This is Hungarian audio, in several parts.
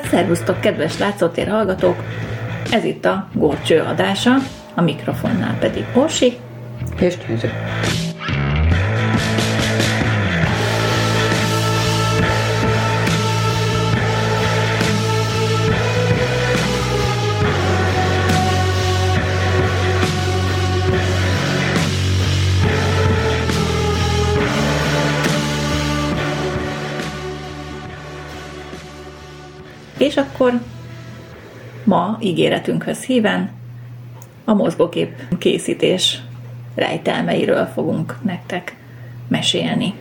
Hát szervusztok, kedves látszótér hallgatók! Ez itt a Górcső adása, a mikrofonnál pedig Orsi. És Tűző. És akkor ma ígéretünkhöz híven a mozgókép készítés rejtelmeiről fogunk nektek mesélni.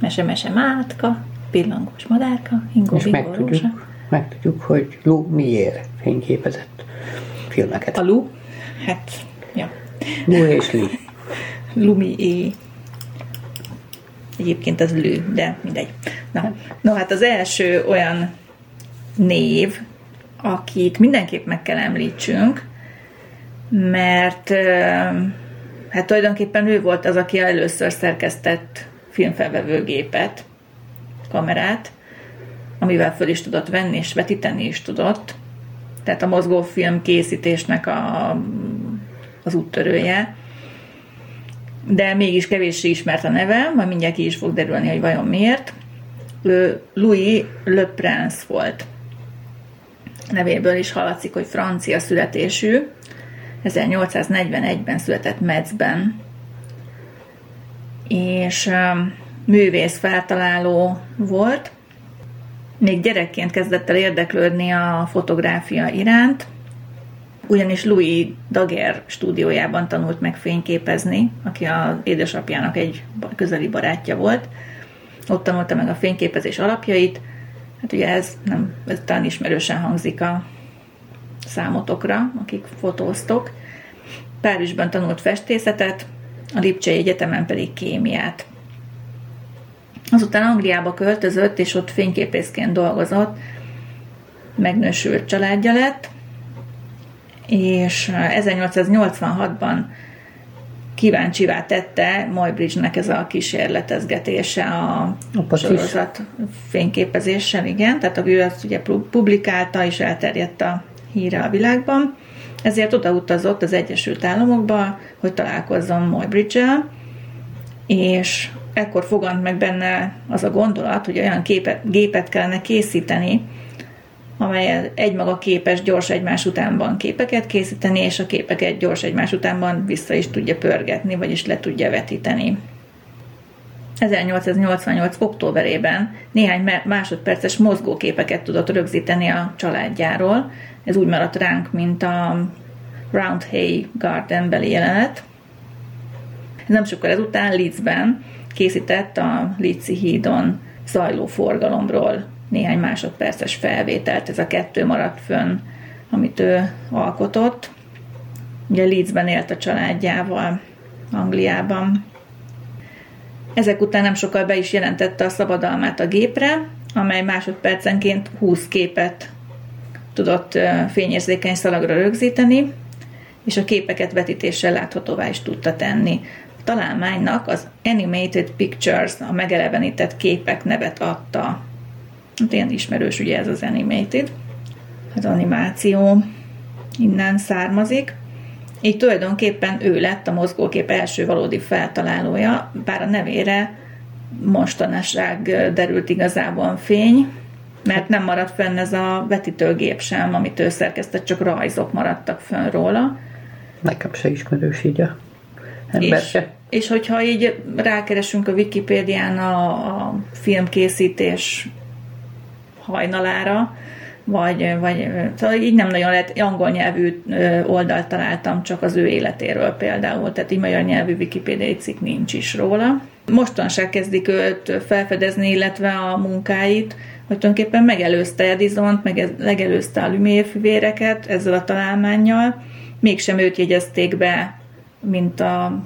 Mese-mese mátka, pillangós madárka, ingó És bingó megtudjuk, megtudjuk, hogy Lou miért fényképezett filmeket. A Lu, hát, ja, Lou és Lee. Lumi é. Egyébként az lő, de mindegy. Na, no, hát az első olyan név, akit mindenképp meg kell említsünk, mert hát tulajdonképpen ő volt az, aki először szerkesztett filmfelvevőgépet, kamerát, amivel föl is tudott venni, és vetíteni is tudott. Tehát a mozgófilm készítésnek a, az úttörője. De mégis kevéssé ismert a neve, majd mindjárt ki is fog derülni, hogy vajon miért. Louis Le Prince volt. Nevéből is hallatszik, hogy francia születésű. 1841-ben született Metzben. És um, művész feltaláló volt. Még gyerekként kezdett el érdeklődni a fotográfia iránt, ugyanis Louis Daguerre stúdiójában tanult meg fényképezni, aki az édesapjának egy közeli barátja volt. Ott tanulta meg a fényképezés alapjait. Hát ugye ez nem, ez talán ismerősen hangzik a számotokra, akik fotóztok. Párizsban tanult festészetet, a Lipcsei Egyetemen pedig kémiát. Azután Angliába költözött, és ott fényképészként dolgozott, megnősült családja lett, és 1886-ban kíváncsivá tette Moybridge-nek ez a kísérletezgetése a kis. sorozat fényképezéssel, igen, tehát ő azt ugye publikálta, és elterjedt a híre a világban, ezért odautazott az Egyesült Államokba, hogy találkozzon Moybridge-el, és ekkor fogant meg benne az a gondolat, hogy olyan képet, gépet kellene készíteni, amely egymaga képes gyors egymás utánban képeket készíteni, és a képeket gyors egymás utánban vissza is tudja pörgetni, vagyis le tudja vetíteni. 1888. októberében néhány másodperces mozgóképeket tudott rögzíteni a családjáról. Ez úgy maradt ránk, mint a Round Hay Garden beli jelenet. Nem sokkal ezután Leedsben készített a Leedsi hídon zajló forgalomról néhány másodperces felvételt, ez a kettő maradt fönn, amit ő alkotott. Ugye Leedsben élt a családjával, Angliában. Ezek után nem sokkal be is jelentette a szabadalmát a gépre, amely másodpercenként 20 képet tudott fényérzékeny szalagra rögzíteni, és a képeket vetítéssel láthatóvá is tudta tenni. A találmánynak az Animated Pictures, a megelevenített képek nevet adta. Hát ilyen ismerős ugye ez az Animated. Az animáció innen származik. Így tulajdonképpen ő lett a mozgókép első valódi feltalálója, bár a nevére mostanásság derült igazából fény, mert nem maradt fenn ez a vetítőgép sem, amit ő szerkesztett, csak rajzok maradtak fönn róla. Nekem se ismerős így a ember És, se. és hogyha így rákeresünk a Wikipédián a, a filmkészítés hajnalára, vagy, vagy szóval így nem nagyon lehet, angol nyelvű oldalt találtam csak az ő életéről például, tehát így magyar nyelvű wikipédiai cikk nincs is róla. Mostanság kezdik őt felfedezni, illetve a munkáit, hogy tulajdonképpen megelőzte Edisont, meg legelőzte a Lumière ezzel a találmánnyal, mégsem őt jegyezték be, mint a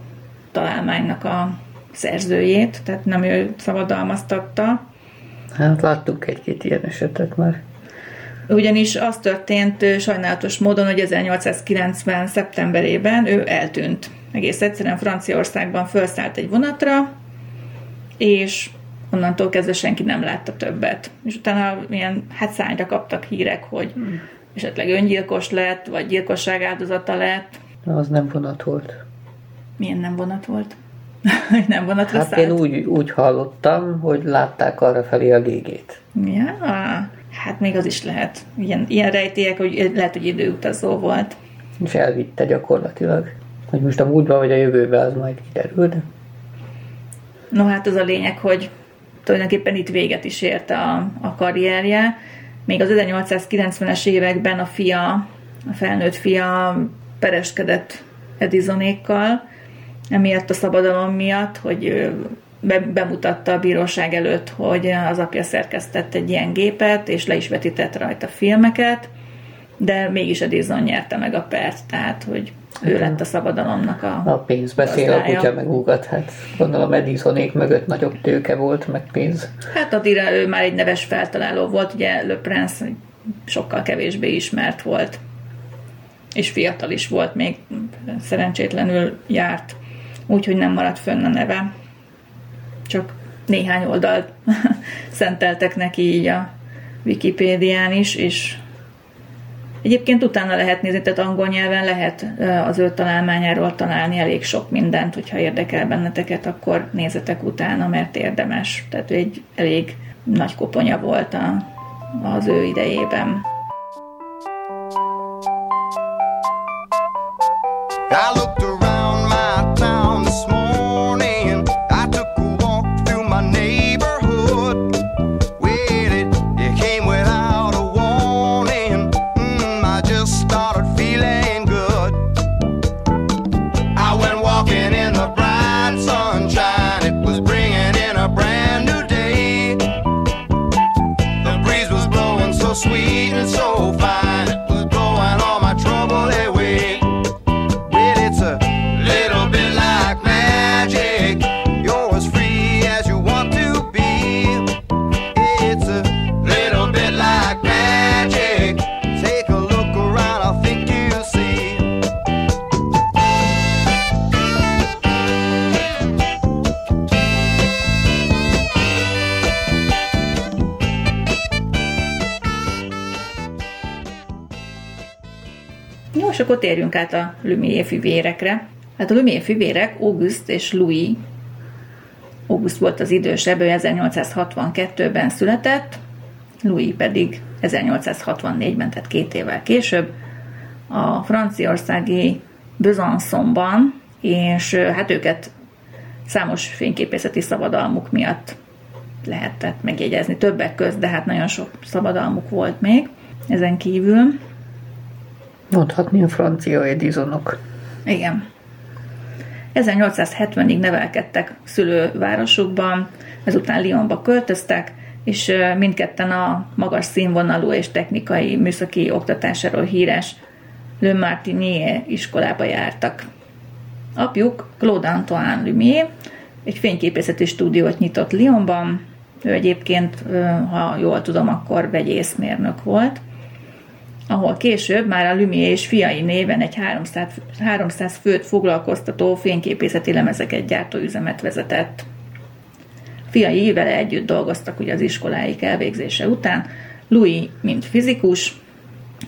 találmánynak a szerzőjét, tehát nem ő szabadalmaztatta. Hát láttuk egy-két ilyen esetet már. Ugyanis az történt sajnálatos módon, hogy 1890. szeptemberében ő eltűnt. Egész egyszerűen Franciaországban felszállt egy vonatra, és onnantól kezdve senki nem látta többet. És utána ilyen, hát szányra kaptak hírek, hogy hmm. esetleg öngyilkos lett, vagy gyilkosság áldozata lett. Na, az nem vonat volt. Milyen nem vonat volt? Nem vonatra Hát szállt? én úgy, úgy hallottam, hogy látták arra felé a gégét. Ja, hát még az is lehet. Ilyen, ilyen rejtélyek, hogy lehet, hogy időutazó volt. És elvitte gyakorlatilag. Hogy most a múltban vagy a jövőben, az majd kiderül, de No hát az a lényeg, hogy tulajdonképpen itt véget is ért a, a karrierje. Még az 1890-es években a fia, a felnőtt fia pereskedett Edisonékkal, emiatt a szabadalom miatt, hogy be, bemutatta a bíróság előtt, hogy az apja szerkesztett egy ilyen gépet, és le is vetített rajta filmeket, de mégis Edison nyerte meg a pert, tehát hogy ő lett a szabadalomnak a a pénz beszél, a kutya megúgat. Hát gondolom Edisonék mögött nagyobb tőke volt, meg pénz. Hát addigra ő már egy neves feltaláló volt, ugye Le Prince sokkal kevésbé ismert volt, és fiatal is volt, még szerencsétlenül járt, úgyhogy nem maradt fönn a neve. Csak néhány oldalt szenteltek neki így a Wikipédián is, és Egyébként utána lehet nézni, tehát angol nyelven lehet az ő találmányáról találni elég sok mindent, hogyha érdekel benneteket, akkor nézzetek utána, mert érdemes. Tehát ő egy elég nagy koponya volt a, az ő idejében. I looked át a Lumière fivérekre. Hát a Lumière fivérek August és Louis, August volt az idősebb, ő 1862-ben született, Louis pedig 1864-ben, tehát két évvel később, a franciaországi Besançonban, és hát őket számos fényképészeti szabadalmuk miatt lehetett megjegyezni többek közt, de hát nagyon sok szabadalmuk volt még ezen kívül. Mondhatni a francia Edisonok. Igen. 1870-ig nevelkedtek szülővárosukban, ezután Lyonba költöztek, és mindketten a magas színvonalú és technikai műszaki oktatásáról híres Le Martinier iskolába jártak. Apjuk Claude Antoine Lumière egy fényképészeti stúdiót nyitott Lyonban, ő egyébként, ha jól tudom, akkor vegyészmérnök volt, ahol később már a Lumière és fiai néven egy 300, 300 főt foglalkoztató fényképészeti lemezeket gyártó üzemet vezetett. Fiai vele együtt dolgoztak ugye az iskoláik elvégzése után, Louis mint fizikus,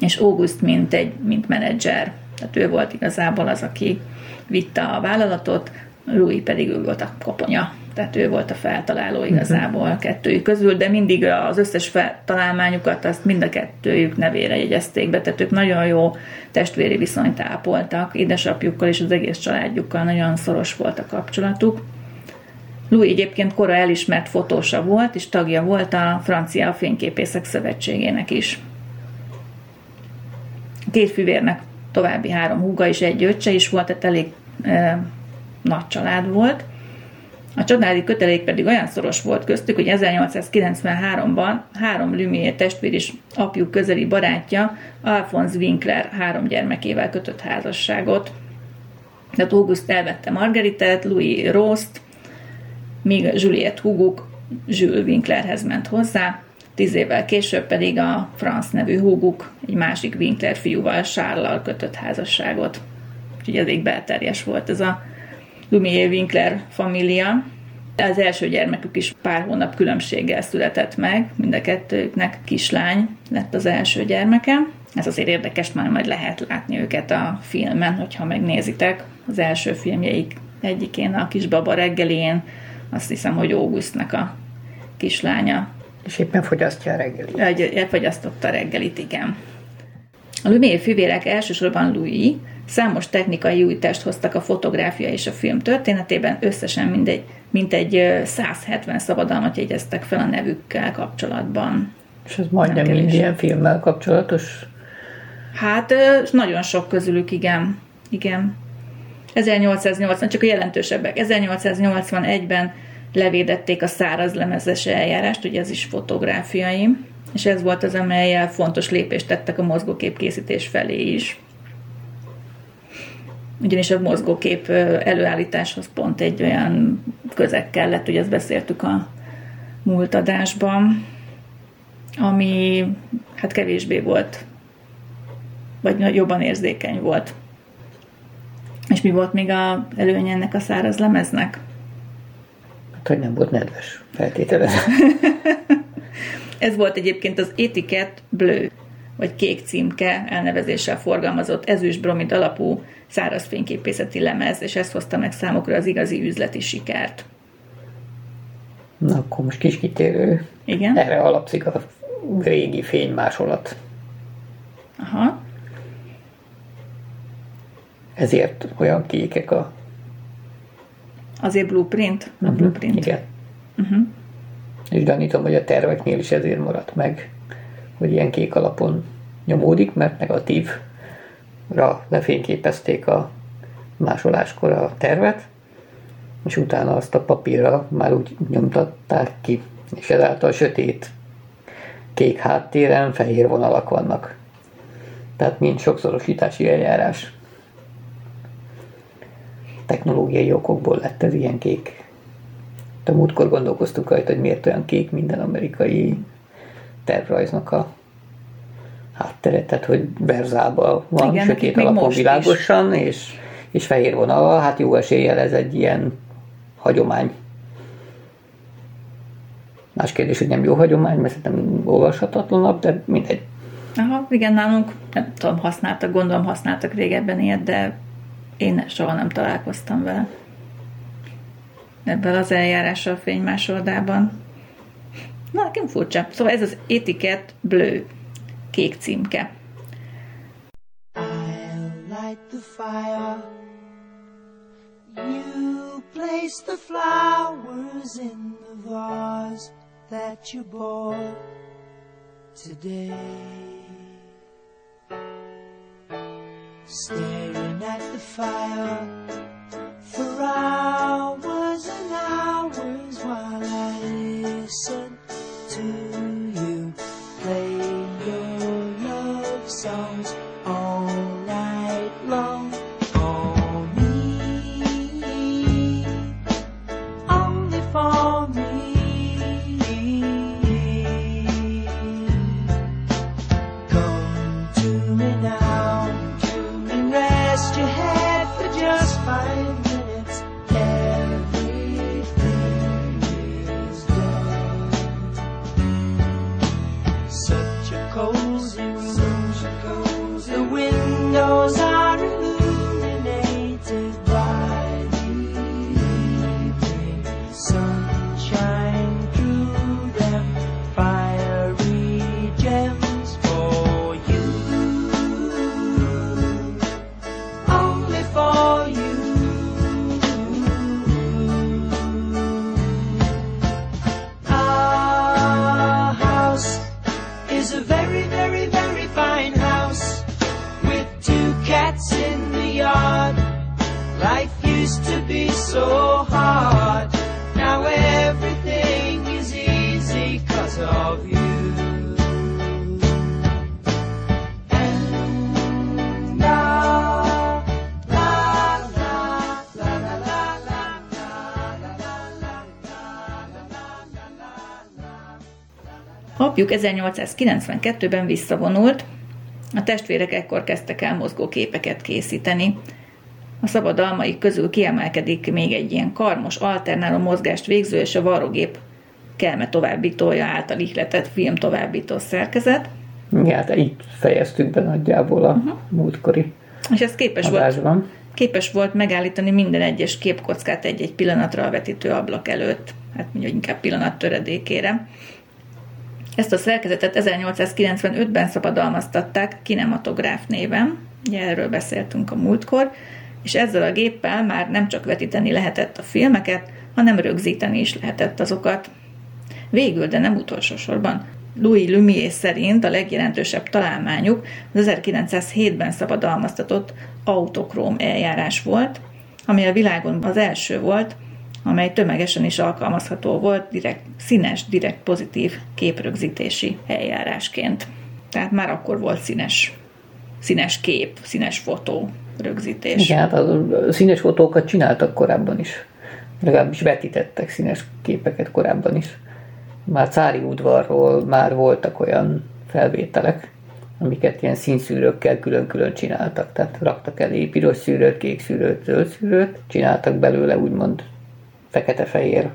és August mint egy mint menedzser. Tehát ő volt igazából az, aki vitte a vállalatot, Louis pedig ő volt a koponya. Tehát ő volt a feltaláló igazából a kettőjük közül, de mindig az összes feltalálmányukat azt mind a kettőjük nevére jegyezték be, tehát ők nagyon jó testvéri viszonyt ápoltak, édesapjukkal és az egész családjukkal nagyon szoros volt a kapcsolatuk. Louis egyébként kora elismert fotósa volt, és tagja volt a Francia Fényképészek Szövetségének is. Két fivérnek további három húga és egy öccse is volt, tehát elég e, nagy család volt. A családi kötelék pedig olyan szoros volt köztük, hogy 1893-ban három Lumière testvér és apjuk közeli barátja, Alphonse Winkler három gyermekével kötött házasságot. Tehát August elvette Margaritet, Louis Rost, míg Juliette húguk Jules Winklerhez ment hozzá, tíz évvel később pedig a Franz nevű húguk egy másik Winkler fiúval, Charles-lal kötött házasságot. Úgyhogy elég belterjes volt ez a Lumière Winkler família. Az első gyermekük is pár hónap különbséggel született meg, mind a kettőknek kislány lett az első gyermeke. Ez azért érdekes, már majd lehet látni őket a filmen, hogyha megnézitek. Az első filmjeik egyikén, a kisbaba reggelén, azt hiszem, hogy Augustnak a kislánya És éppen fogyasztja a reggelit. elfogyasztotta a reggelit, igen. A Lumière fivérek elsősorban Louis számos technikai újítást hoztak a fotográfia és a film történetében, összesen mindegy, mintegy ö, 170 szabadalmat jegyeztek fel a nevükkel kapcsolatban. És ez majdnem Nem mind ilyen filmmel kapcsolatos. Hát nagyon sok közülük, igen. Igen. 1880, csak a jelentősebbek. 1881-ben levédették a száraz lemezes eljárást, ugye ez is fotográfiai, és ez volt az, amelyel fontos lépést tettek a mozgókép készítés felé is. Ugyanis a mozgókép előállításhoz pont egy olyan közeg kellett, ugye ezt beszéltük a múlt adásban, ami hát kevésbé volt vagy jobban érzékeny volt. És mi volt még a előnye ennek a száraz lemeznek? Hát, hogy nem volt nedves feltételezem. Ez volt egyébként az Etiket Bleu, vagy kék címke elnevezéssel forgalmazott ezüstbromid alapú száraz fényképészeti lemez, és ez hozta meg számukra az igazi üzleti sikert. Na, akkor most kis kitérő. Igen? Erre alapszik a régi fénymásolat. Aha. Ezért olyan kékek a... Azért blueprint? A blueprint. Igen. Uh-huh. És gyanítom, hogy a terveknél is ezért maradt meg, hogy ilyen kék alapon nyomódik, mert negatívra lefényképezték a másoláskor a tervet, és utána azt a papírra már úgy nyomtatták ki, és ezáltal sötét kék háttéren fehér vonalak vannak. Tehát mind sokszorosítási eljárás. Technológiai okokból lett ez ilyen kék. De múltkor gondolkoztunk rajta, hogy miért olyan kék minden amerikai tervrajznak a háttere, tehát hogy verzában van, Igen, sötét alapon is. világosan, és, és fehér vonala, hát jó eséllyel ez egy ilyen hagyomány. Más kérdés, hogy nem jó hagyomány, mert szerintem olvashatatlan de mindegy. Aha, igen, nálunk, nem tudom, használtak, gondolom használtak régebben ilyet, de én soha nem találkoztam vele. Ebben az eljárással a fénymásoldában. Na, nekem furcsa. Szóval ez az etiket bleu, kék címke. I'll light the fire. You place the flowers in the vase that you bought today. Staring at the fire for hours and hours while I listen to so Apjuk 1892-ben visszavonult, a testvérek ekkor kezdtek el mozgóképeket készíteni. A szabadalmaik közül kiemelkedik még egy ilyen karmos, alternáló mozgást végző és a varrógép kelme továbbítója által ihletett film továbbító szerkezet. Ja, hát így fejeztük be nagyjából a uh-huh. múltkori És ez képes volt, adásban. képes volt megállítani minden egyes képkockát egy-egy pillanatra a vetítő ablak előtt, hát mondjuk inkább pillanat töredékére. Ezt a szerkezetet 1895-ben szabadalmaztatták kinematográf néven, ugye erről beszéltünk a múltkor, és ezzel a géppel már nem csak vetíteni lehetett a filmeket, hanem rögzíteni is lehetett azokat. Végül, de nem utolsó sorban, Louis Lumière szerint a legjelentősebb találmányuk az 1907-ben szabadalmaztatott autokróm eljárás volt, ami a világon az első volt, amely tömegesen is alkalmazható volt direkt, színes, direkt pozitív képrögzítési eljárásként. Tehát már akkor volt színes, színes kép, színes fotó rögzítés. Igen, hát a színes fotókat csináltak korábban is. Legalábbis vetítettek színes képeket korábban is. Már cári udvarról már voltak olyan felvételek, amiket ilyen színszűrőkkel külön-külön csináltak. Tehát raktak elé piros szűrőt, kék szűrőt, zöld szűrőt, csináltak belőle úgymond fekete-fehér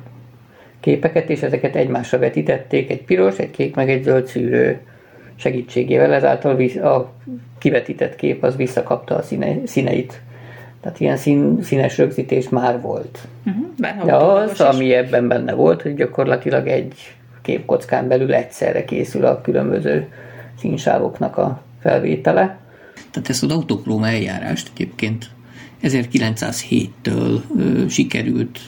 képeket, és ezeket egymásra vetítették, egy piros, egy kék, meg egy zöld szűrő segítségével, ezáltal a kivetített kép az visszakapta a színe, színeit. Tehát ilyen szín, színes rögzítés már volt. Uh-huh. De az, ami ebben benne volt, hogy gyakorlatilag egy képkockán belül egyszerre készül a különböző színsávoknak a felvétele. Tehát ezt az autokróm eljárást egyébként 1907-től ö, sikerült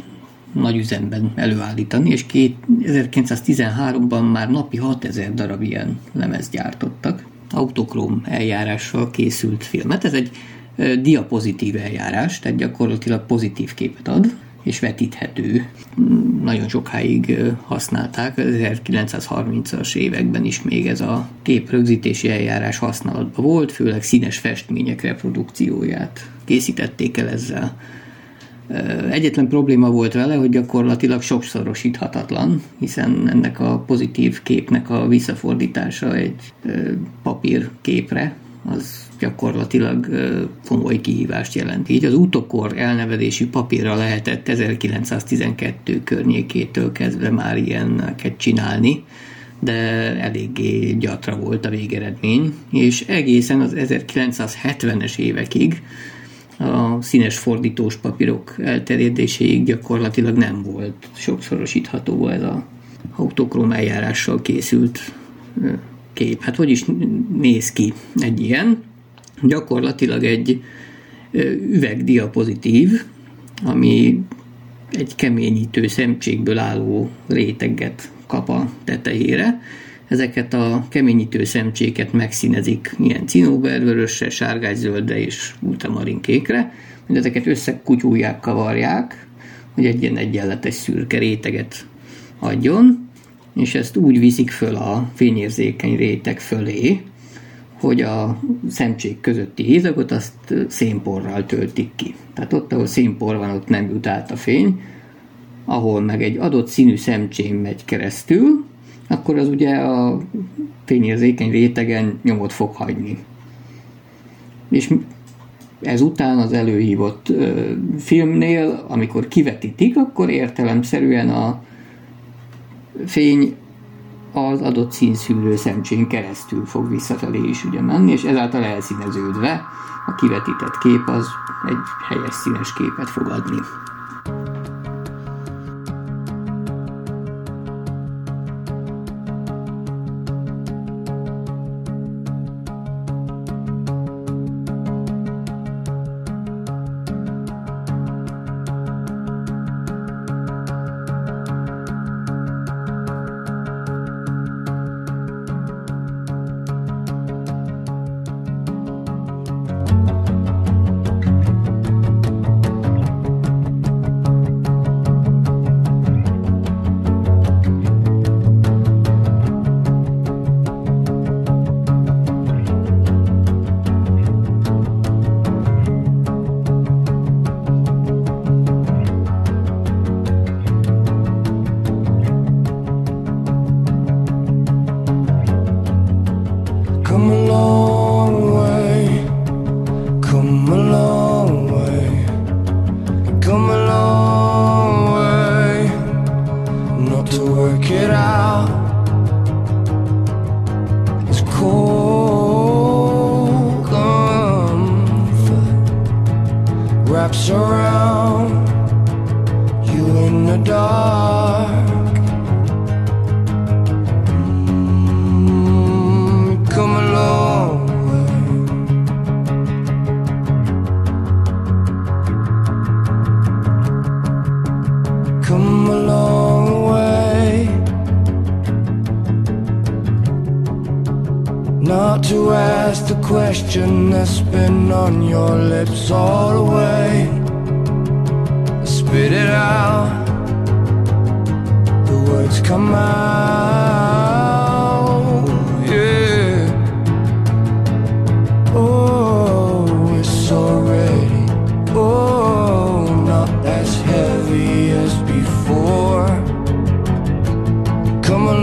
nagy üzemben előállítani, és két, 1913-ban már napi 6000 darab ilyen lemez gyártottak. Autokróm eljárással készült filmet. Ez egy diapozitív eljárás, tehát gyakorlatilag pozitív képet ad, és vetíthető. Nagyon sokáig használták, az 1930-as években is még ez a képrögzítési eljárás használatban volt, főleg színes festmények reprodukcióját készítették el ezzel. Egyetlen probléma volt vele, hogy gyakorlatilag sokszorosíthatatlan, hiszen ennek a pozitív képnek a visszafordítása egy ö, papírképre, az gyakorlatilag komoly kihívást jelent. Így az utokor elnevezésű papírra lehetett 1912 környékétől kezdve már ilyeneket csinálni, de eléggé gyatra volt a végeredmény, és egészen az 1970-es évekig a színes fordítós papírok elterjedéséig gyakorlatilag nem volt sokszorosítható ez a autokróm eljárással készült kép. Hát hogy is néz ki egy ilyen? Gyakorlatilag egy üvegdiapozitív, ami egy keményítő szemcsékből álló réteget kap a tetejére. Ezeket a keményítő szemcséket megszínezik ilyen cinóbervörösre, sárgány-zöldre és ultramarinkékre. Ezeket összekutyulják, kavarják, hogy egy ilyen egyenletes szürke réteget adjon, és ezt úgy viszik föl a fényérzékeny réteg fölé, hogy a szemcsék közötti hézagot azt szénporral töltik ki. Tehát ott, ahol szénpor van, ott nem jut át a fény, ahol meg egy adott színű szemcsém megy keresztül, akkor az ugye a fényérzékeny rétegen nyomot fog hagyni. És ezután az előhívott ö, filmnél, amikor kivetítik, akkor értelemszerűen a fény az adott színszűrő szemcsén keresztül fog visszafelé is ugye menni, és ezáltal elszíneződve a kivetített kép az egy helyes színes képet fog adni.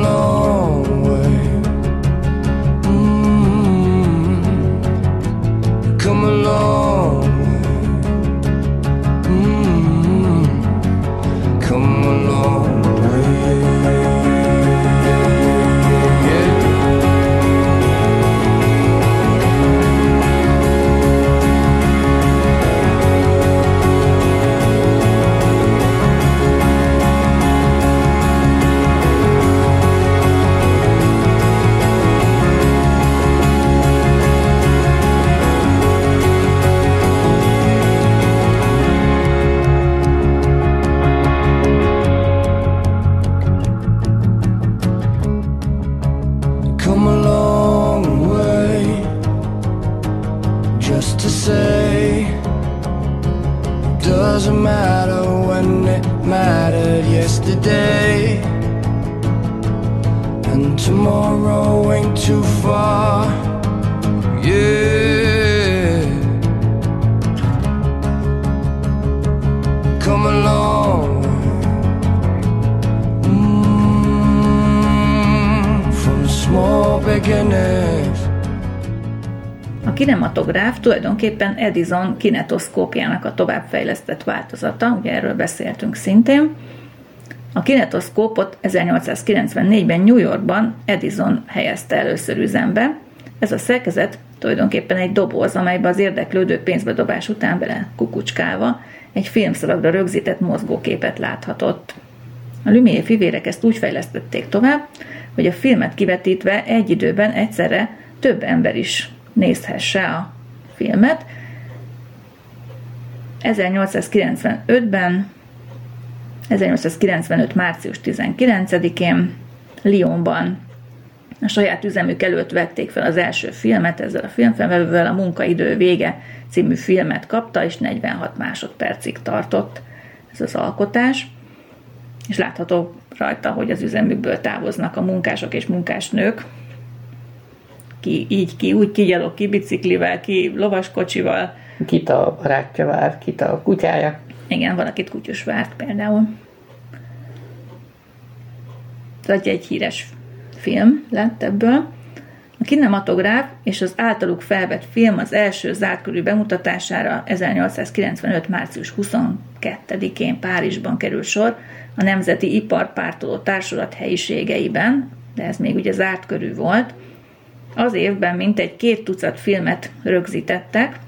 alone tulajdonképpen Edison kinetoszkópjának a továbbfejlesztett változata, ugye erről beszéltünk szintén. A kinetoszkópot 1894-ben New Yorkban Edison helyezte először üzembe. Ez a szerkezet tulajdonképpen egy doboz, amelybe az érdeklődő pénzbedobás után bele kukucskálva egy filmszalagra rögzített mozgóképet láthatott. A Lumière fivérek ezt úgy fejlesztették tovább, hogy a filmet kivetítve egy időben egyszerre több ember is nézhesse a filmet. 1895-ben, 1895. március 19-én Lyonban a saját üzemük előtt vették fel az első filmet, ezzel a filmfelvevővel a Munkaidő vége című filmet kapta, és 46 másodpercig tartott ez az alkotás, és látható rajta, hogy az üzemükből távoznak a munkások és munkásnők, ki így, ki úgy, ki gyalog, ki biciklivel, ki lovaskocsival. Kit a barátja vár, kit a kutyája. Igen, valakit kutyus várt például. Tehát egy híres film lett ebből. A kinematográf és az általuk felvett film az első zártkörű bemutatására 1895. március 22-én Párizsban került sor a Nemzeti Iparpártoló Társulat helyiségeiben, de ez még ugye zárt körű volt. Az évben mintegy két tucat filmet rögzítettek,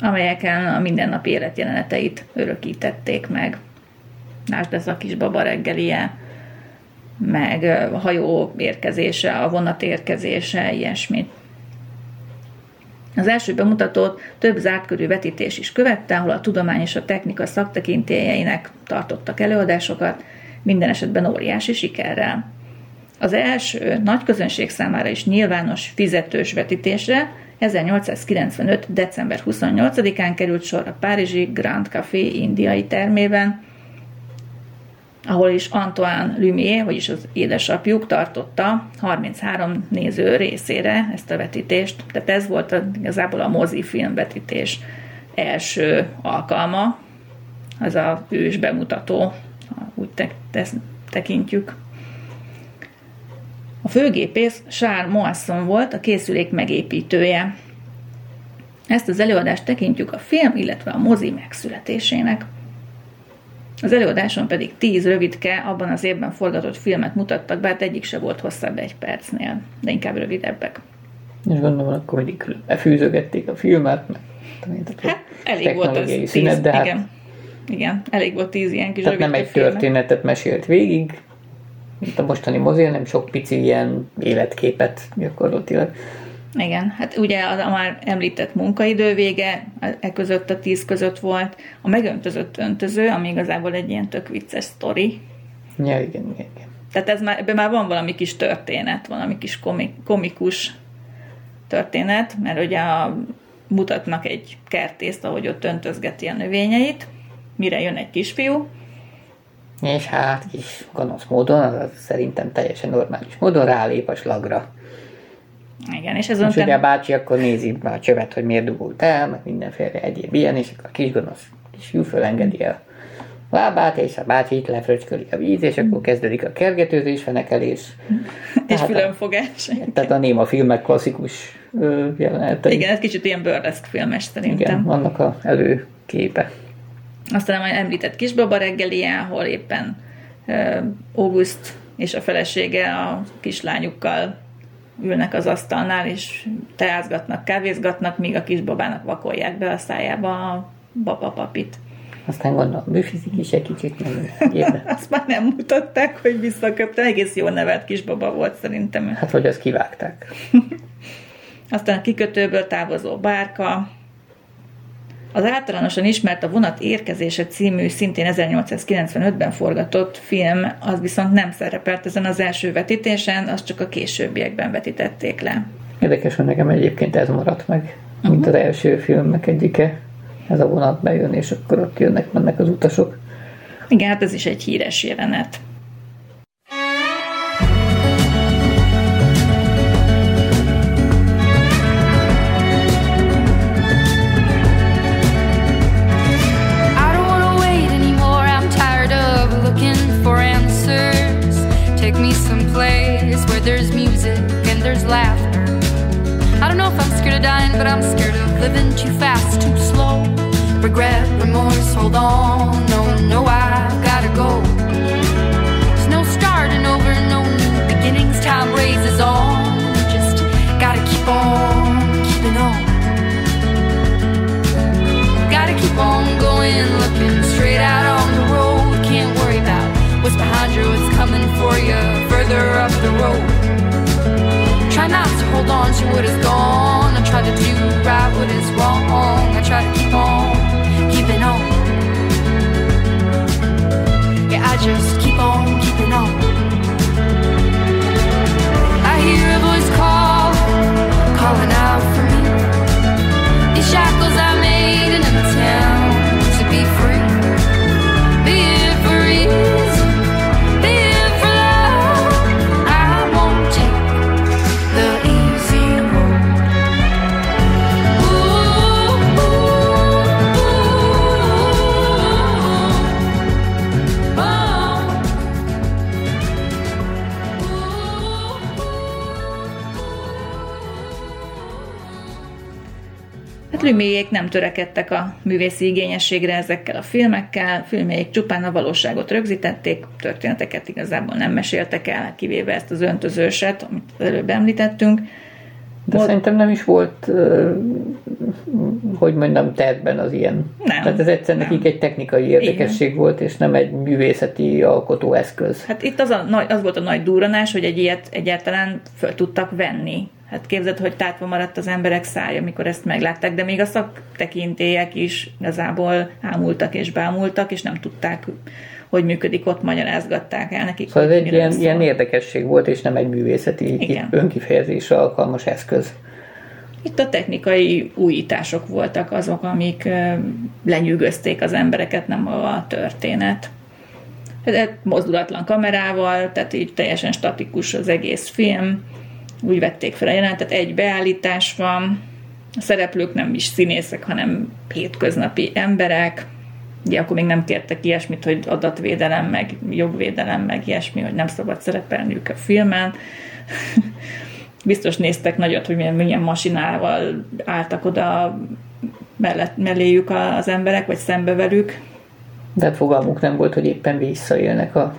amelyeken a mindennapi életjeleneteit örökítették meg. Lásd ez a kis baba reggelie, meg a hajó érkezése, a vonat érkezése, ilyesmit. Az első bemutatót több zártkörű vetítés is követte, ahol a tudomány és a technika szaktekintélyeinek tartottak előadásokat, minden esetben óriási sikerrel. Az első nagy közönség számára is nyilvános fizetős vetítésre 1895. december 28-án került sor a Párizsi Grand Café indiai termében, ahol is Antoine Lumière, vagyis az édesapjuk tartotta 33 néző részére ezt a vetítést. Tehát ez volt a, igazából a mozifilm vetítés első alkalma, az a ős bemutató, úgy te, te, tekintjük. A főgépész Charles Moisson volt a készülék megépítője. Ezt az előadást tekintjük a film, illetve a mozi megszületésének. Az előadáson pedig tíz rövidke, abban az évben forgatott filmet mutattak be, hát egyik se volt hosszabb egy percnél, de inkább rövidebbek. És gondolom, akkor mindig befűzögették a filmet, meg Hát elég volt az technológiai tíz, de hát igen. Igen, elég volt tíz ilyen kis Tehát nem egy történetet mesélt végig, mint a mostani mozi, hanem sok pici ilyen életképet gyakorlatilag. Igen, hát ugye a, a már említett munkaidő vége, e között a tíz között volt, a megöntözött öntöző, ami igazából egy ilyen tök vicces sztori. Ja, igen, igen, igen. Tehát ez már, ebben már van valami kis történet, valami kis komik, komikus történet, mert ugye a, mutatnak egy kertészt, ahogy ott öntözgeti a növényeit, mire jön egy kisfiú, És hát kis gonosz módon, az szerintem teljesen normális módon rálép a slagra. igen, és ez És ugye a bácsi akkor nézi a csövet, hogy miért dugult el, meg mindenféle egyéb ilyen, és akkor a kis gonosz kisfiú fölengedi a lábát, és a bácsi itt lefröcsköli a víz, és akkor kezdődik a kergetőzés, fenekelés. és Tehát a-. Tehát a néma filmek klasszikus ö, jelenetei. Igen, ez kicsit ilyen burlesque filmes szerintem. Igen, vannak a előképe. Aztán már említett kisbaba reggeli, ahol éppen August és a felesége a kislányukkal ülnek az asztalnál, és teázgatnak, kávézgatnak, míg a kisbabának vakolják be a szájába a babapapit. Aztán gondolom, büfizik is egy kicsit, egyébben. Azt már nem mutatták, hogy visszaköpte. Egész jól nevelt kisbaba volt szerintem. Hát, hogy azt kivágták. Aztán a kikötőből távozó bárka. Az általánosan ismert a vonat érkezése című, szintén 1895-ben forgatott film, az viszont nem szerepelt ezen az első vetítésen, azt csak a későbbiekben vetítették le. Érdekes, hogy nekem egyébként ez maradt meg, mint az első filmek egyike. Ez a vonat bejön, és akkor ott jönnek, mennek az utasok. Igen, hát ez is egy híres jelenet. Take me someplace where there's music and there's laughter. I don't know if I'm scared of dying, but I'm scared of living too fast, too slow. Regret, remorse, hold on. No, no, I've gotta go. There's no starting over, no new beginnings. Time raises on. Just gotta keep on keeping on. Gotta keep on going, looking straight out what's behind you, what's coming for you further up the road. Try not to hold on to what is gone. I try to do right what is wrong. I try to keep on keeping on. Yeah, I just keep Lumiék nem törekedtek a művészi igényességre ezekkel a filmekkel, filmjeik csupán a valóságot rögzítették, történeteket igazából nem meséltek el, kivéve ezt az öntözőset, amit előbb említettünk. De Volt- szerintem nem is volt, hogy mondjam, tervben az ilyen. Nem. Tehát ez egyszer Nem. nekik egy technikai érdekesség volt, és nem egy művészeti alkotóeszköz. Hát itt az, a az volt a nagy durranás, hogy egy ilyet egyáltalán föl tudtak venni. Hát képzeld, hogy tátva maradt az emberek szája, amikor ezt meglátták, de még a szaktekintélyek is igazából ámultak és bámultak, és nem tudták, hogy működik, ott magyarázgatták el nekik. Szóval ez egy ilyen, szól. ilyen érdekesség volt, és nem egy művészeti Igen. önkifejezésre alkalmas eszköz. Itt a technikai újítások voltak azok, amik lenyűgözték az embereket, nem a történet. Mozdulatlan kamerával, tehát így teljesen statikus az egész film. Úgy vették fel a jelenetet, egy beállítás van, a szereplők nem is színészek, hanem hétköznapi emberek. Ugye akkor még nem kértek ilyesmit, hogy adatvédelem, meg jogvédelem, meg ilyesmi, hogy nem szabad szerepelniük a filmen. Biztos néztek nagyot, hogy milyen, milyen masinával álltak oda mellett, melléjük az emberek, vagy szembe velük. De hát fogalmuk nem volt, hogy éppen visszaélnek a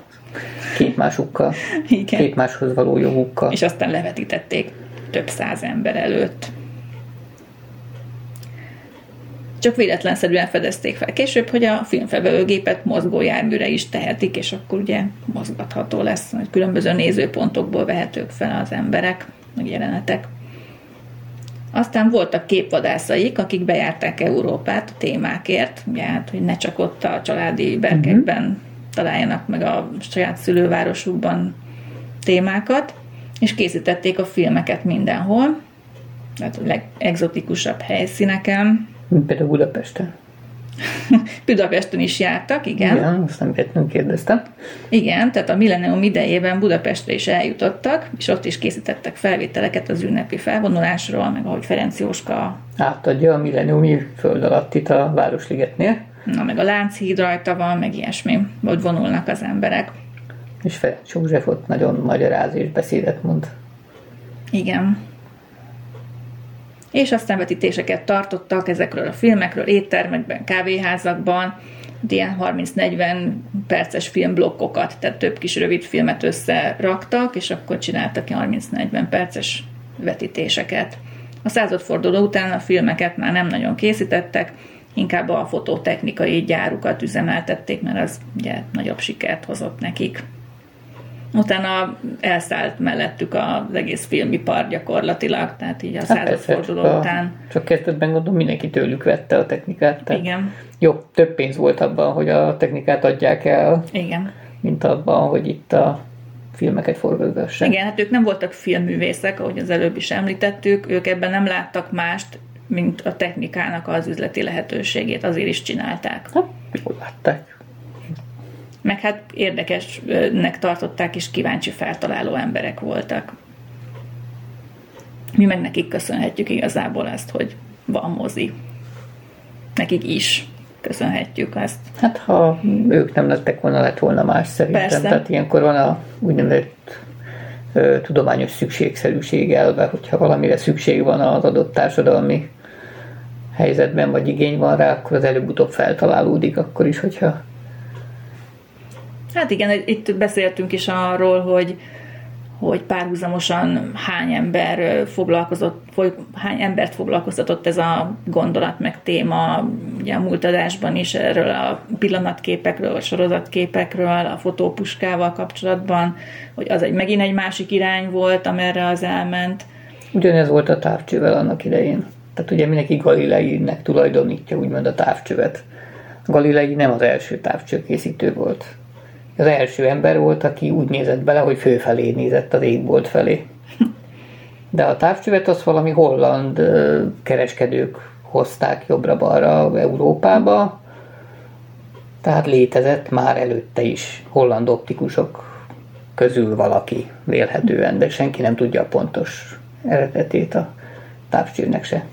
képmásukkal, Igen. képmáshoz való jogukkal. és aztán levetítették több száz ember előtt. Csak véletlenszerűen fedezték fel később, hogy a filmfelvevőgépet mozgó járműre is tehetik, és akkor ugye mozgatható lesz, hogy különböző nézőpontokból vehetők fel az emberek, meg jelenetek. Aztán voltak képvadászaik, akik bejárták Európát a témákért, ugye hát, hogy ne csak ott a családi berkekben találjanak meg a saját szülővárosukban témákat, és készítették a filmeket mindenhol, tehát a legexotikusabb helyszíneken. Például Budapesten. Budapesten is jártak, igen. Igen, azt nem véletlenül kérdeztem. Igen, tehát a millennium idejében Budapestre is eljutottak, és ott is készítettek felvételeket az ünnepi felvonulásról, meg ahogy Ferenc Jóska, Átadja a milleniumi föld alattit a Városligetnél, na meg a Lánchíd rajta van, meg ilyesmi, hogy vonulnak az emberek. és Ferenc József ott nagyon magyaráz és beszédet mond. Igen. És aztán vetítéseket tartottak ezekről a filmekről, éttermekben, kávéházakban, ilyen 30-40 perces filmblokkokat, tehát több kis rövid filmet összeraktak, és akkor csináltak ilyen 30-40 perces vetítéseket. A századforduló után a filmeket már nem nagyon készítettek, inkább a fototechnikai gyárukat üzemeltették, mert az ugye nagyobb sikert hozott nekik. Utána elszállt mellettük az egész filmipar gyakorlatilag, tehát így a Hát persze, századforduló a, után. csak kezdetben gondolom mindenki tőlük vette a technikát. Tehát Igen, Jó, több pénz volt abban, hogy a technikát adják el, igen. mint abban, hogy itt a filmeket forgatgassák. Igen, hát ők nem voltak filmművészek, ahogy az előbb is említettük, ők ebben nem láttak mást, mint a technikának az üzleti lehetőségét, azért is csinálták. Hát, jól látták. Meg hát érdekesnek tartották, és kíváncsi feltaláló emberek voltak. Mi meg nekik köszönhetjük igazából ezt, hogy van mozi. Nekik is köszönhetjük ezt. Hát ha ők nem lettek volna, lett volna más szerintem. Persze. Tehát ilyenkor van a úgynevezett tudományos szükségszerűség elve, hogyha valamire szükség van az adott társadalmi helyzetben, vagy igény van rá, akkor az előbb-utóbb feltalálódik, akkor is, hogyha Hát igen, itt beszéltünk is arról, hogy hogy párhuzamosan hány ember foglalkozott, hány embert foglalkoztatott ez a gondolat, meg téma, ugye a múlt adásban is erről a pillanatképekről, a sorozatképekről, a fotópuskával kapcsolatban, hogy az egy megint egy másik irány volt, amerre az elment. Ugyanez volt a távcsővel annak idején. Tehát ugye mindenki Galileinek tulajdonítja úgymond a távcsövet. Galilei nem az első távcsőkészítő volt. Az első ember volt, aki úgy nézett bele, hogy főfelé nézett az égbolt felé. De a távcsövet az valami holland kereskedők hozták jobbra-balra Európába, tehát létezett már előtte is holland optikusok közül valaki vélhetően, de senki nem tudja a pontos eredetét a távcsőnek se.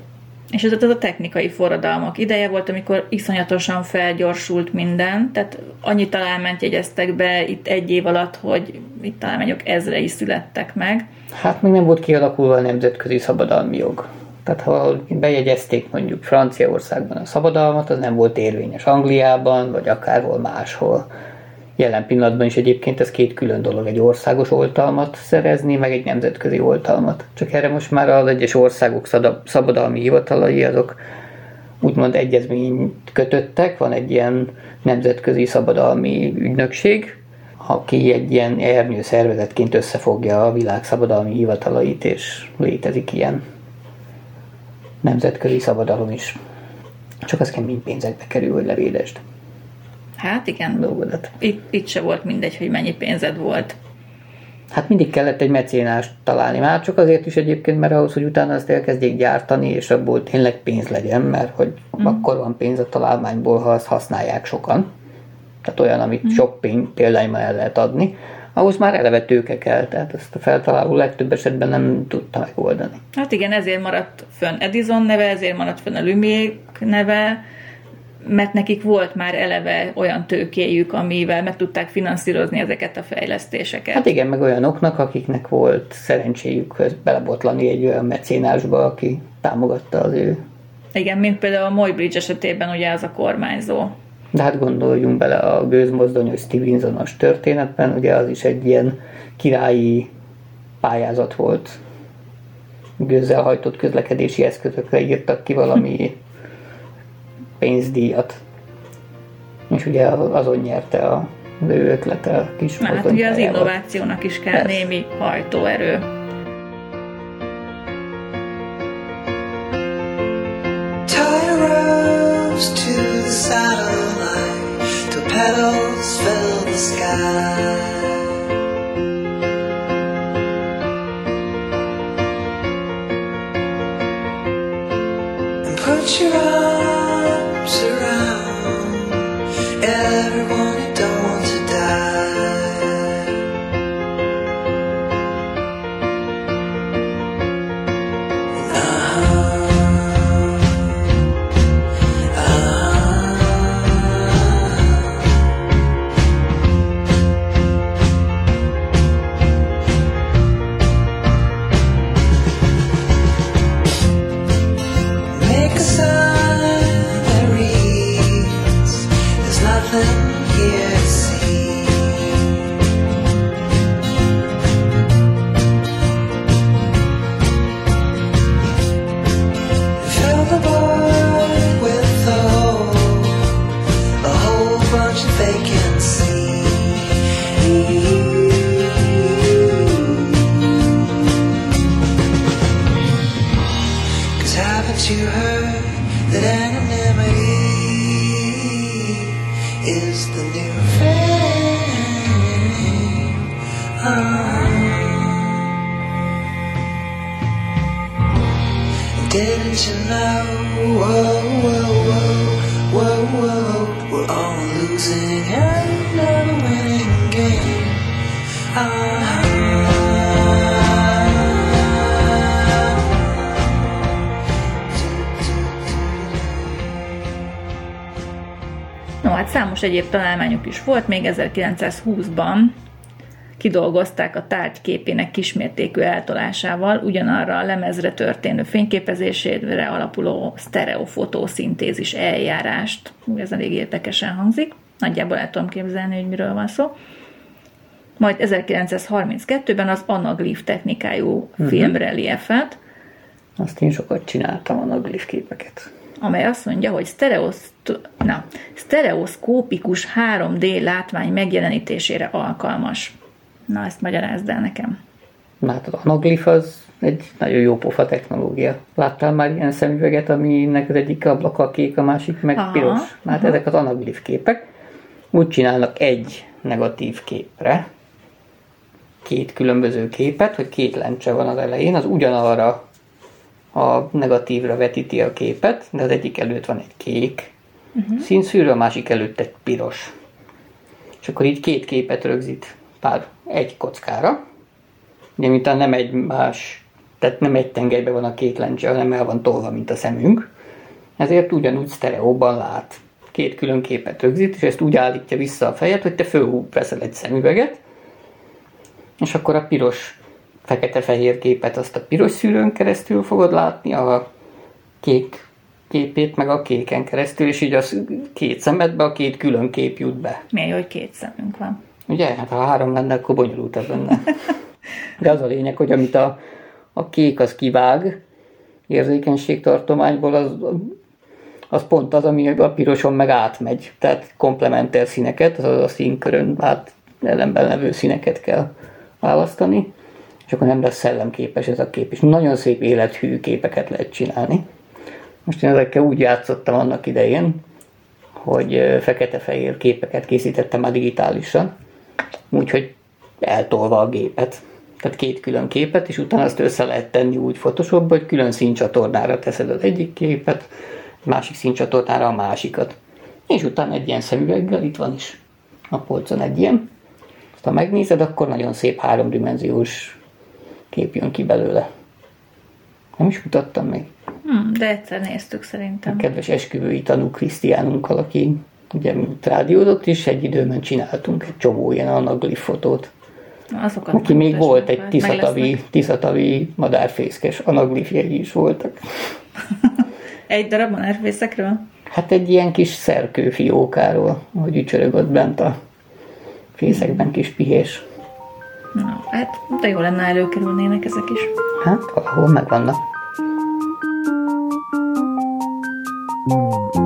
És ez, ez a technikai forradalmak ideje volt, amikor iszonyatosan felgyorsult minden, tehát annyi találmányt jegyeztek be itt egy év alatt, hogy itt találmányok ezrei születtek meg. Hát még nem volt kialakulva a nemzetközi szabadalmi jog. Tehát ha bejegyezték mondjuk Franciaországban a szabadalmat, az nem volt érvényes Angliában, vagy akárhol máshol. Jelen pillanatban is egyébként ez két külön dolog, egy országos oltalmat szerezni, meg egy nemzetközi oltalmat. Csak erre most már az egyes országok szabadalmi hivatalai azok úgymond egyezményt kötöttek, van egy ilyen nemzetközi szabadalmi ügynökség, aki egy ilyen ernyő szervezetként összefogja a világ szabadalmi hivatalait, és létezik ilyen nemzetközi szabadalom is. Csak az kemény pénzekbe kerül, hogy levédesd Hát igen, dolgodat. itt, itt se volt mindegy, hogy mennyi pénzed volt. Hát mindig kellett egy mecénást találni, már csak azért is egyébként, mert ahhoz, hogy utána azt elkezdjék gyártani, és abból tényleg pénz legyen, mert hogy mm. akkor van pénz a találmányból, ha azt használják sokan. Tehát olyan, amit mm. sok pénz példányban el lehet adni. Ahhoz már eleve tőke kell, tehát ezt a feltaláló legtöbb esetben nem tudta megoldani. Hát igen, ezért maradt fönn Edison neve, ezért maradt fönn a Lumière neve, mert nekik volt már eleve olyan tőkéjük, amivel meg tudták finanszírozni ezeket a fejlesztéseket. Hát igen, meg olyanoknak, akiknek volt szerencséjük belebotlani egy olyan mecénásba, aki támogatta az ő. Igen, mint például a Moybridge esetében ugye az a kormányzó. De hát gondoljunk bele a gőzmozdonyos Stevensonos történetben, ugye az is egy ilyen királyi pályázat volt. Gőzzel hajtott közlekedési eszközökre írtak ki valami pénzdíjat. És ugye azon nyerte a ő ötlete a kis Na hát ugye az innovációnak is kell Persze. némi hajtóerő. Petals fill the sky. And put your arms You know? Whoa, whoa, whoa, whoa, whoa. We're all losing and never winning game. No, hát számos egyéb találmányuk is volt, még 1920-ban kidolgozták a tárgy képének kismértékű eltolásával ugyanarra a lemezre történő fényképezésére alapuló sztereofotószintézis eljárást. Ez elég érdekesen hangzik. Nagyjából el tudom képzelni, hogy miről van szó. Majd 1932-ben az anaglif technikájú uh-huh. filmreliefet, Azt én sokat csináltam, anaglif képeket. amely azt mondja, hogy sztereoszt- na, sztereoszkópikus 3D látvány megjelenítésére alkalmas. Na, ezt magyarázd el nekem. Hát az anaglif az egy nagyon jó pofa technológia. Láttál már ilyen szemüveget, aminek az egyik ablaka kék, a másik meg Aha, piros? Hát ezek az anaglif képek. Úgy csinálnak egy negatív képre, két különböző képet, hogy két lencse van az elején, az ugyanarra a negatívra vetíti a képet, de az egyik előtt van egy kék uh-huh. színszűrő, a másik előtt egy piros. És akkor így két képet rögzít pár egy kockára, ugye miután nem egy más, tehát nem egy tengelyben van a két lencse, hanem el van tolva, mint a szemünk, ezért ugyanúgy sztereóban lát. Két külön képet rögzít, és ezt úgy állítja vissza a fejed, hogy te veszel egy szemüveget, és akkor a piros fekete-fehér képet azt a piros szűrőn keresztül fogod látni, a kék képét meg a kéken keresztül, és így az két szemedbe a két külön kép jut be. Jó, hogy két szemünk van. Ugye? Hát ha három lenne, akkor bonyolultabb lenne. De az a lényeg, hogy amit a, a kék az kivág érzékenységtartományból, az, az pont az, ami a piroson meg átmegy. Tehát komplementer színeket, azaz a színkörön át ellenben levő színeket kell választani, és akkor nem lesz szellemképes ez a kép. És nagyon szép élethű képeket lehet csinálni. Most én ezekkel úgy játszottam annak idején, hogy fekete-fehér képeket készítettem már digitálisan, úgyhogy eltolva a gépet. Tehát két külön képet, és utána azt össze lehet tenni úgy Photoshopba, hogy külön színcsatornára teszed az egyik képet, másik színcsatornára a másikat. És utána egy ilyen szemüveggel, itt van is a polcon egy ilyen. Azt ha megnézed, akkor nagyon szép háromdimenziós kép jön ki belőle. Nem is mutattam még. Hm, de egyszer néztük szerintem. kedves esküvői tanú Krisztiánunkkal, aki ugye rádiózott, és egy időben csináltunk egy csomó ilyen anaglif fotót. Azokat Neki még volt egy tiszatavi, tiszatavi madárfészkes anaglifjei is voltak. Egy darab manárfészekről? Hát egy ilyen kis szerkő fiókáról, hogy ücsörög ott bent a fészekben kis pihés. Na, hát, de jó lenne előkerülnének ezek is. Hát valahol megvannak. We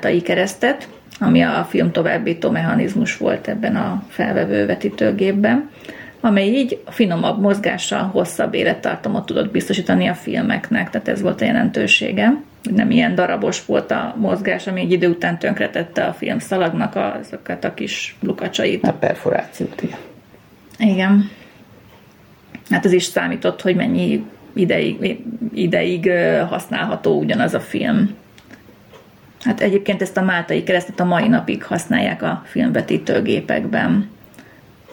máltai keresztet, ami a film továbbító mechanizmus volt ebben a felvevő vetítőgépben, amely így finomabb mozgással hosszabb élettartamot tudott biztosítani a filmeknek, tehát ez volt a jelentősége. Nem ilyen darabos volt a mozgás, ami egy idő után tönkretette a film szalagnak azokat a kis lukacsait. A perforációt, igen. Igen. Hát ez is számított, hogy mennyi ideig, ideig használható ugyanaz a film. Hát egyébként ezt a máltai keresztet a mai napig használják a filmvetítőgépekben.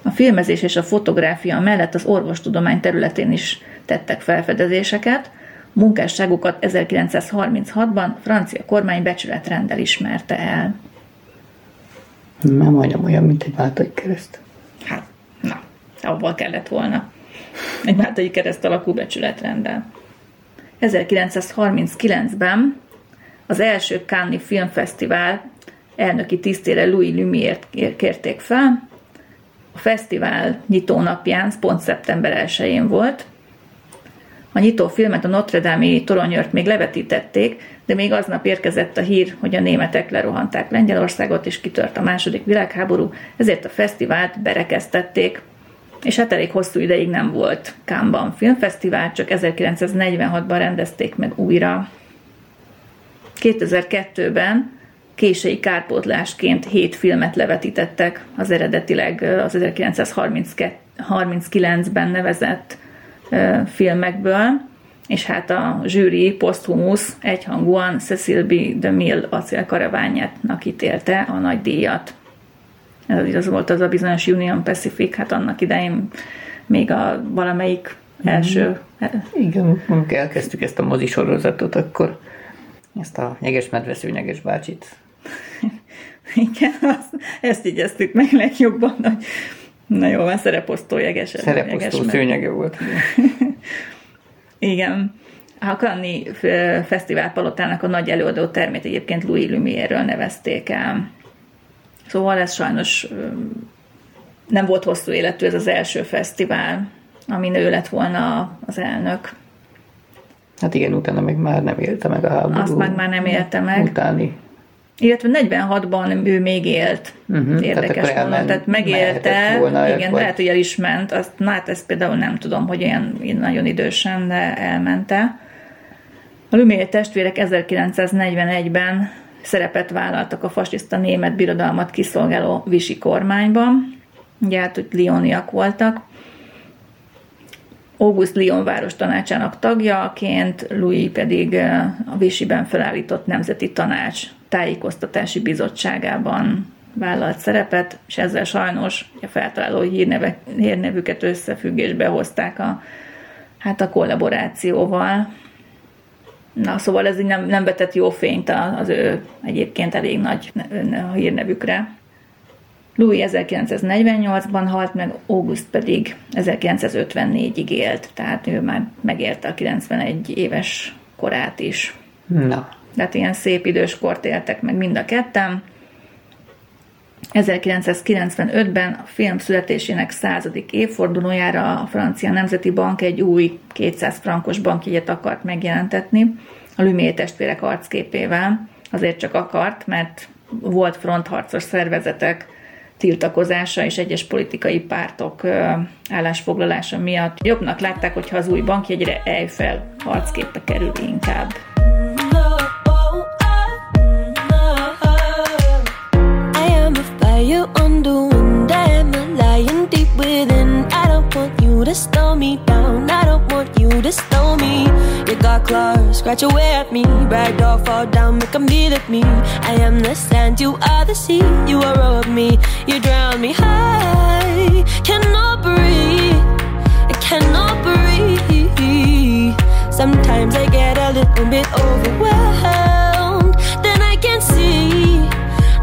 A filmezés és a fotográfia mellett az orvostudomány területén is tettek felfedezéseket. Munkásságukat 1936-ban francia kormány becsületrenddel ismerte el. Már majdnem olyan, mint egy máltai kereszt. Hát, na, abból kellett volna. Egy máltai kereszt alakú becsületrenddel. 1939-ben az első Cannes Filmfesztivál elnöki tisztére Louis Lumière-t kérték fel. A fesztivál nyitónapján, pont szeptember 1-én volt. A nyitó filmet a Notre Dame-i toronyört még levetítették, de még aznap érkezett a hír, hogy a németek lerohanták Lengyelországot, és kitört a második világháború, ezért a fesztivált berekeztették, és hát elég hosszú ideig nem volt Kámban filmfesztivál, csak 1946-ban rendezték meg újra. 2002-ben késői kárpótlásként hét filmet levetítettek az eredetileg az 1939-ben nevezett filmekből, és hát a zsűri poszthumusz egyhangúan Cecil B. DeMille acélkaraványátnak ítélte a nagy díjat. Ez az volt az a bizonyos Union Pacific, hát annak idején még a valamelyik első Igen, amikor elkezdtük ezt a mozi sorozatot, akkor ezt a nyeges medveszőnyeges bácsit. Igen, azt, ezt igyeztük meg legjobban, hogy na jó, már szereposztó jeges. Szereposztó szőnyege volt. Igen. A Kanni Fesztivál Palotának a nagy előadó termét egyébként Louis Lumière-ről nevezték el. Szóval ez sajnos nem volt hosszú életű ez az első fesztivál, amin ő lett volna az elnök. Hát igen, utána meg már nem élte meg a háború. Azt meg már nem élte meg. Utáni. Illetve 46-ban ő még élt. Uh-huh, tehát Érdekes akkor volna. Tehát megélte, volna, igen, vagy- lehet, hogy el is ment. Azt, na hát ezt például nem tudom, hogy ilyen ilyen nagyon idősen, de elmente. A Lumière testvérek 1941-ben szerepet vállaltak a fasiszta német birodalmat kiszolgáló Visi kormányban. Ugye hát, hogy Lioniak voltak. August Lyon város tanácsának tagjaként, Louis pedig eh, a Visiben felállított Nemzeti Tanács tájékoztatási bizottságában vállalt szerepet, és ezzel sajnos a feltaláló hírneve, hírnevüket összefüggésbe hozták a, hát a kollaborációval. Na, szóval ez így nem, nem vetett jó fényt az ő egyébként elég nagy ne- hírnevükre. Louis 1948-ban halt meg, August pedig 1954-ig élt, tehát ő már megélte a 91 éves korát is. Na, Tehát ilyen szép idős kort éltek meg mind a ketten. 1995-ben a film születésének századik évfordulójára a Francia Nemzeti Bank egy új 200 frankos bankjegyet akart megjelentetni a Lumière testvérek arcképével. Azért csak akart, mert volt frontharcos szervezetek tiltakozása és egyes politikai pártok állásfoglalása miatt jobbnak látták, hogyha az új bankjegyre Eiffel arcképe kerül inkább. I am a fire under wind. I am a lion deep within. I to slow me down. I don't want you to slow me. You got claws, scratch away at me. Rag doll, fall down, make a beat at me. I am the sand, you are the sea. You are of me, you drown me high. Cannot breathe, I cannot breathe. Sometimes I get a little bit overwhelmed. Then I can see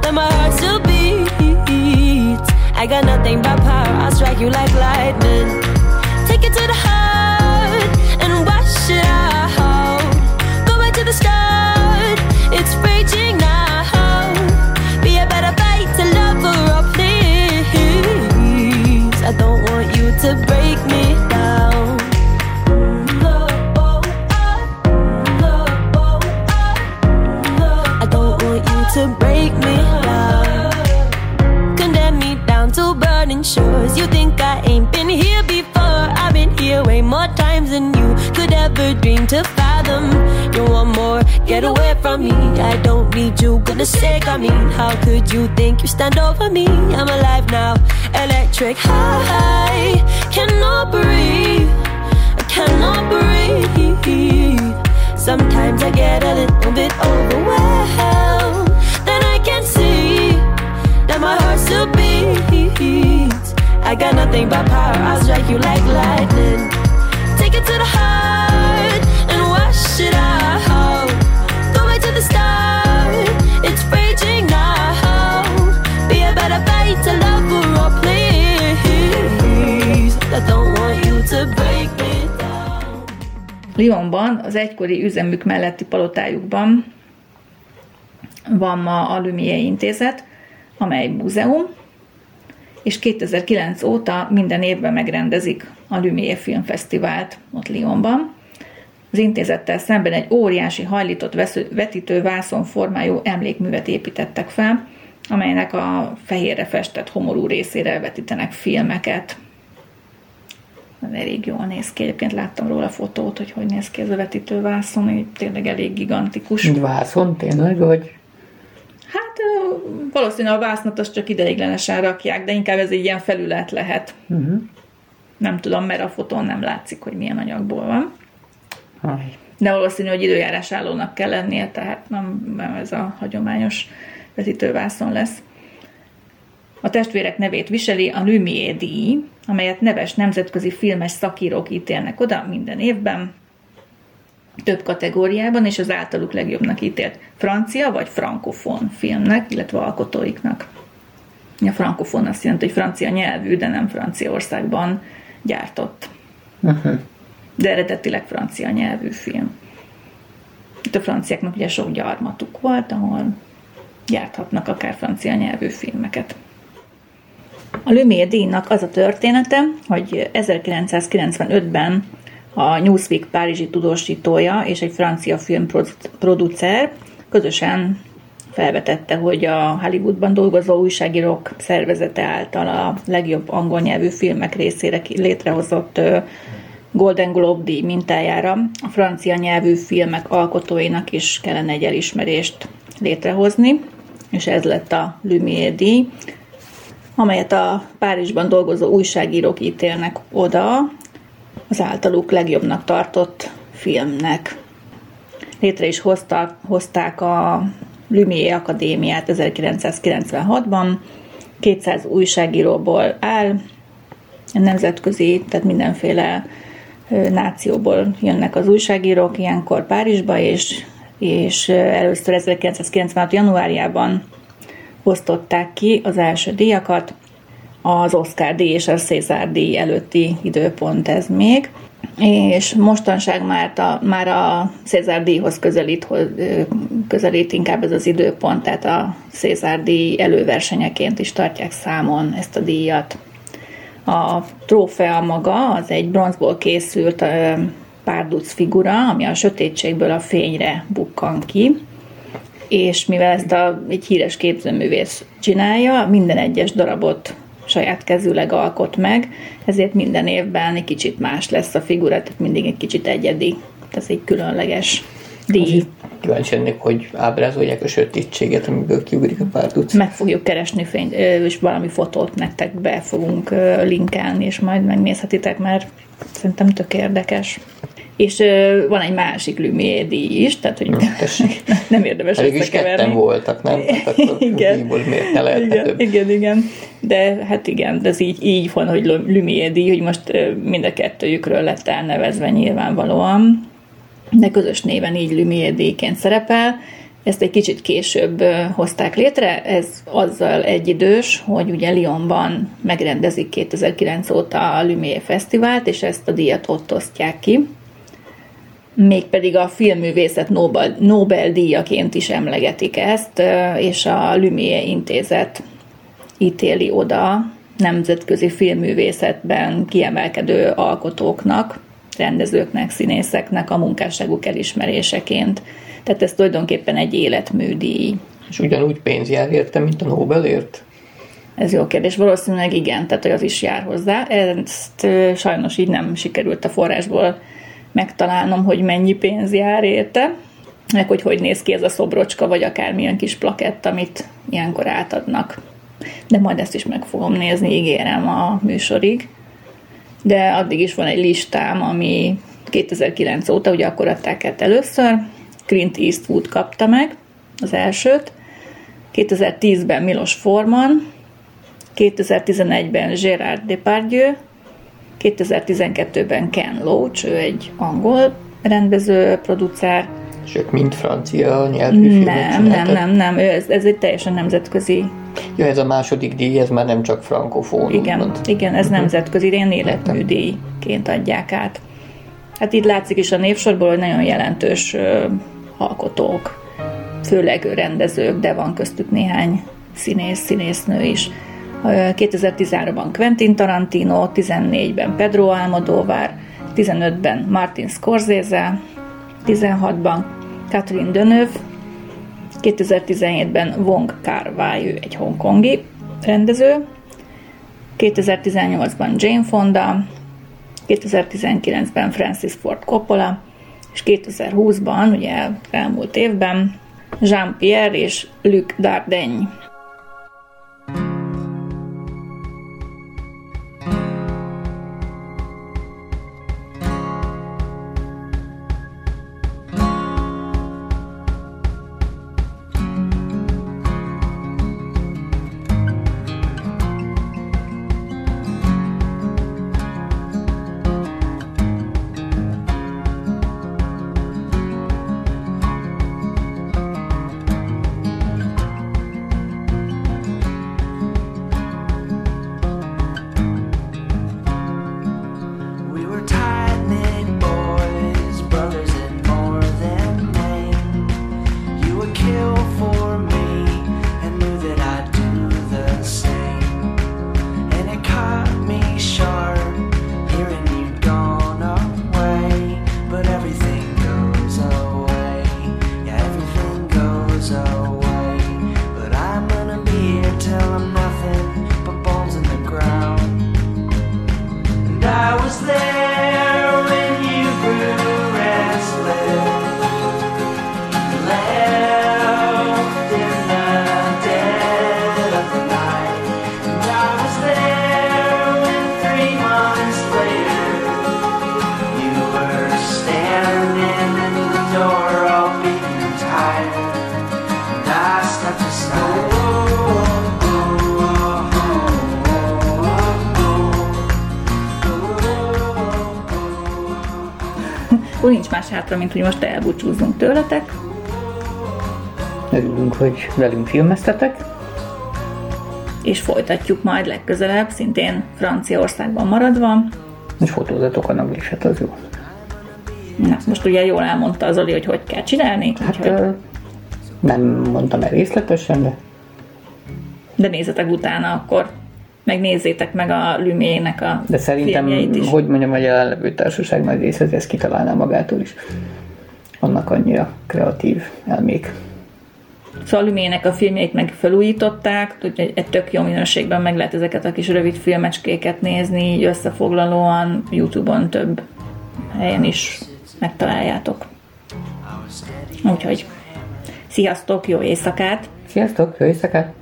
that my heart still beats. I got nothing but power, I'll strike you like lightning. You to break me more times than you could ever dream to fathom. You want more? Get away from me. I don't need you. Goodness sake, I mean, how could you think you stand over me? I'm alive now, electric high. Cannot breathe. I cannot breathe. Sometimes I get a little bit overwhelmed. Then I can see that my heart still beats. I got nothing but power, I'll strike you like lightning. Lyonban, az egykori üzemük melletti palotájukban van ma a Lumière intézet, amely múzeum, és 2009 óta minden évben megrendezik a Lumière Filmfesztivált ott Lyonban. Az intézettel szemben egy óriási hajlított vesző- vetítő vászon formájú emlékművet építettek fel, amelynek a fehérre festett homorú részére vetítenek filmeket. Elég jól néz ki. Egyébként láttam róla fotót, hogy hogy néz ki ez a vetítő vászon, így tényleg elég gigantikus. egy vászon tényleg, vagy Hát valószínűleg a vásznat azt csak ideiglenesen rakják, de inkább ez egy ilyen felület lehet. uh-huh. Nem tudom, mert a fotón nem látszik, hogy milyen anyagból van. Aj. De valószínű, hogy időjárás állónak kell lennie, tehát nem, nem ez a hagyományos vetítővászon lesz. A testvérek nevét viseli a Lumière díj, amelyet neves nemzetközi filmes szakírók ítélnek oda minden évben, több kategóriában, és az általuk legjobbnak ítélt francia vagy frankofon filmnek, illetve alkotóiknak. A frankofon azt jelenti, hogy francia nyelvű, de nem Franciaországban gyártott. Uh-huh. De eredetileg francia nyelvű film. Itt a franciáknak ugye sok gyarmatuk volt, ahol gyárthatnak akár francia nyelvű filmeket. A Lumière díjnak az a története, hogy 1995-ben a Newsweek párizsi tudósítója és egy francia filmproducer közösen felvetette, hogy a Hollywoodban dolgozó újságírók szervezete által a legjobb angol nyelvű filmek részére létrehozott Golden Globe díj mintájára a francia nyelvű filmek alkotóinak is kellene egy elismerést létrehozni, és ez lett a Lumière díj, amelyet a Párizsban dolgozó újságírók ítélnek oda az általuk legjobbnak tartott filmnek. Létre is hoztak, hozták a Lumière Akadémiát 1996-ban. 200 újságíróból áll, nemzetközi, tehát mindenféle nációból jönnek az újságírók ilyenkor Párizsba, és, és először 1996. januárjában osztották ki az első díjakat, az Oscar díj és a César díj előtti időpont ez még, és mostanság már a, már a César díjhoz közelít, közelít inkább ez az időpont, tehát a César díj előversenyeként is tartják számon ezt a díjat. A trófea maga az egy bronzból készült párduc figura, ami a sötétségből a fényre bukkan ki, és mivel ezt a, egy híres képzőművész csinálja, minden egyes darabot saját kezűleg alkot meg, ezért minden évben egy kicsit más lesz a figura, tehát mindig egy kicsit egyedi. Ez egy különleges díj. Kíváncsi ennek, hogy ábrázolják a sötétséget, amiből kiugrik a párduc. Meg fogjuk keresni fényt, ö, és valami fotót nektek be fogunk linkelni, és majd megnézhetitek, mert szerintem tök érdekes. És ö, van egy másik Lumière díj is, tehát hogy tessék. nem érdemes Elég is ketten voltak, nem? Tehát akkor Igen. miért ne lehetne igen, több? igen, igen. De hát igen, de ez így, így van, hogy Lumière díj, hogy most ö, mind a kettőjükről lett elnevezve nyilvánvalóan, de közös néven így Lumière díjként szerepel. Ezt egy kicsit később ö, hozták létre, ez azzal egyidős, hogy ugye Lyonban megrendezik 2009 óta a Lumière Fesztivált, és ezt a díjat ott osztják ki mégpedig a filmművészet Nobel, Nobel-díjaként is emlegetik ezt, és a Lumière intézet ítéli oda nemzetközi filmművészetben kiemelkedő alkotóknak, rendezőknek, színészeknek a munkásságuk elismeréseként. Tehát ez tulajdonképpen egy életműdíj. És ugyanúgy pénz jár érte, mint a Nobelért? Ez jó kérdés. Valószínűleg igen, tehát hogy az is jár hozzá. Ezt sajnos így nem sikerült a forrásból megtalálnom, hogy mennyi pénz jár érte, meg hogy hogy néz ki ez a szobrocska, vagy akármilyen kis plakett, amit ilyenkor átadnak. De majd ezt is meg fogom nézni, ígérem a műsorig. De addig is van egy listám, ami 2009 óta, ugye akkor adták át először, Clint Eastwood kapta meg az elsőt, 2010-ben Milos Forman, 2011-ben Gérard Depardieu, 2012-ben Ken Loach, ő egy angol rendező, producer. És ők mind francia nyelvű Nem, nem, nem, nem, ő, ez, ez egy teljesen nemzetközi, Ja, ez a második díj, ez már nem csak frankofón. igen, úgymond. igen, ez nemzetközi, ilyen életműdíjként adják át. Hát itt látszik is a névsorból, hogy nagyon jelentős ö, alkotók, főleg rendezők, de van köztük néhány színész, színésznő is. Ö, 2013-ban Quentin Tarantino, 14-ben Pedro Almodovar, 15-ben Martin Scorsese, 16-ban Catherine Deneuve, 2017-ben Wong Kar-wai, ő egy hongkongi rendező, 2018-ban Jane Fonda, 2019-ben Francis Ford Coppola, és 2020-ban, ugye elmúlt évben, Jean-Pierre és Luc Dardenne. Hátra, mint hogy most elbúcsúzzunk tőletek. Örülünk, hogy velünk filmeztetek. és folytatjuk majd legközelebb, szintén Franciaországban maradva. És fotózatok a nagliset, az jó. Na, most ugye jól elmondta az Oli, hogy hogy kell csinálni, Hát úgyhogy, nem mondtam el részletesen, de de nézzetek utána akkor, megnézzétek meg a Lumének a De szerintem, is. hogy mondjam, a jelenlevő társaság nagy része ezt kitalálná magától is. Annak annyira kreatív elmék. Szóval Lumének a filmjeit meg felújították, úgyhogy egy, egy tök jó minőségben meg lehet ezeket a kis rövid filmecskéket nézni, így összefoglalóan Youtube-on több helyen is megtaláljátok. Úgyhogy sziasztok, jó éjszakát! Sziasztok, jó éjszakát!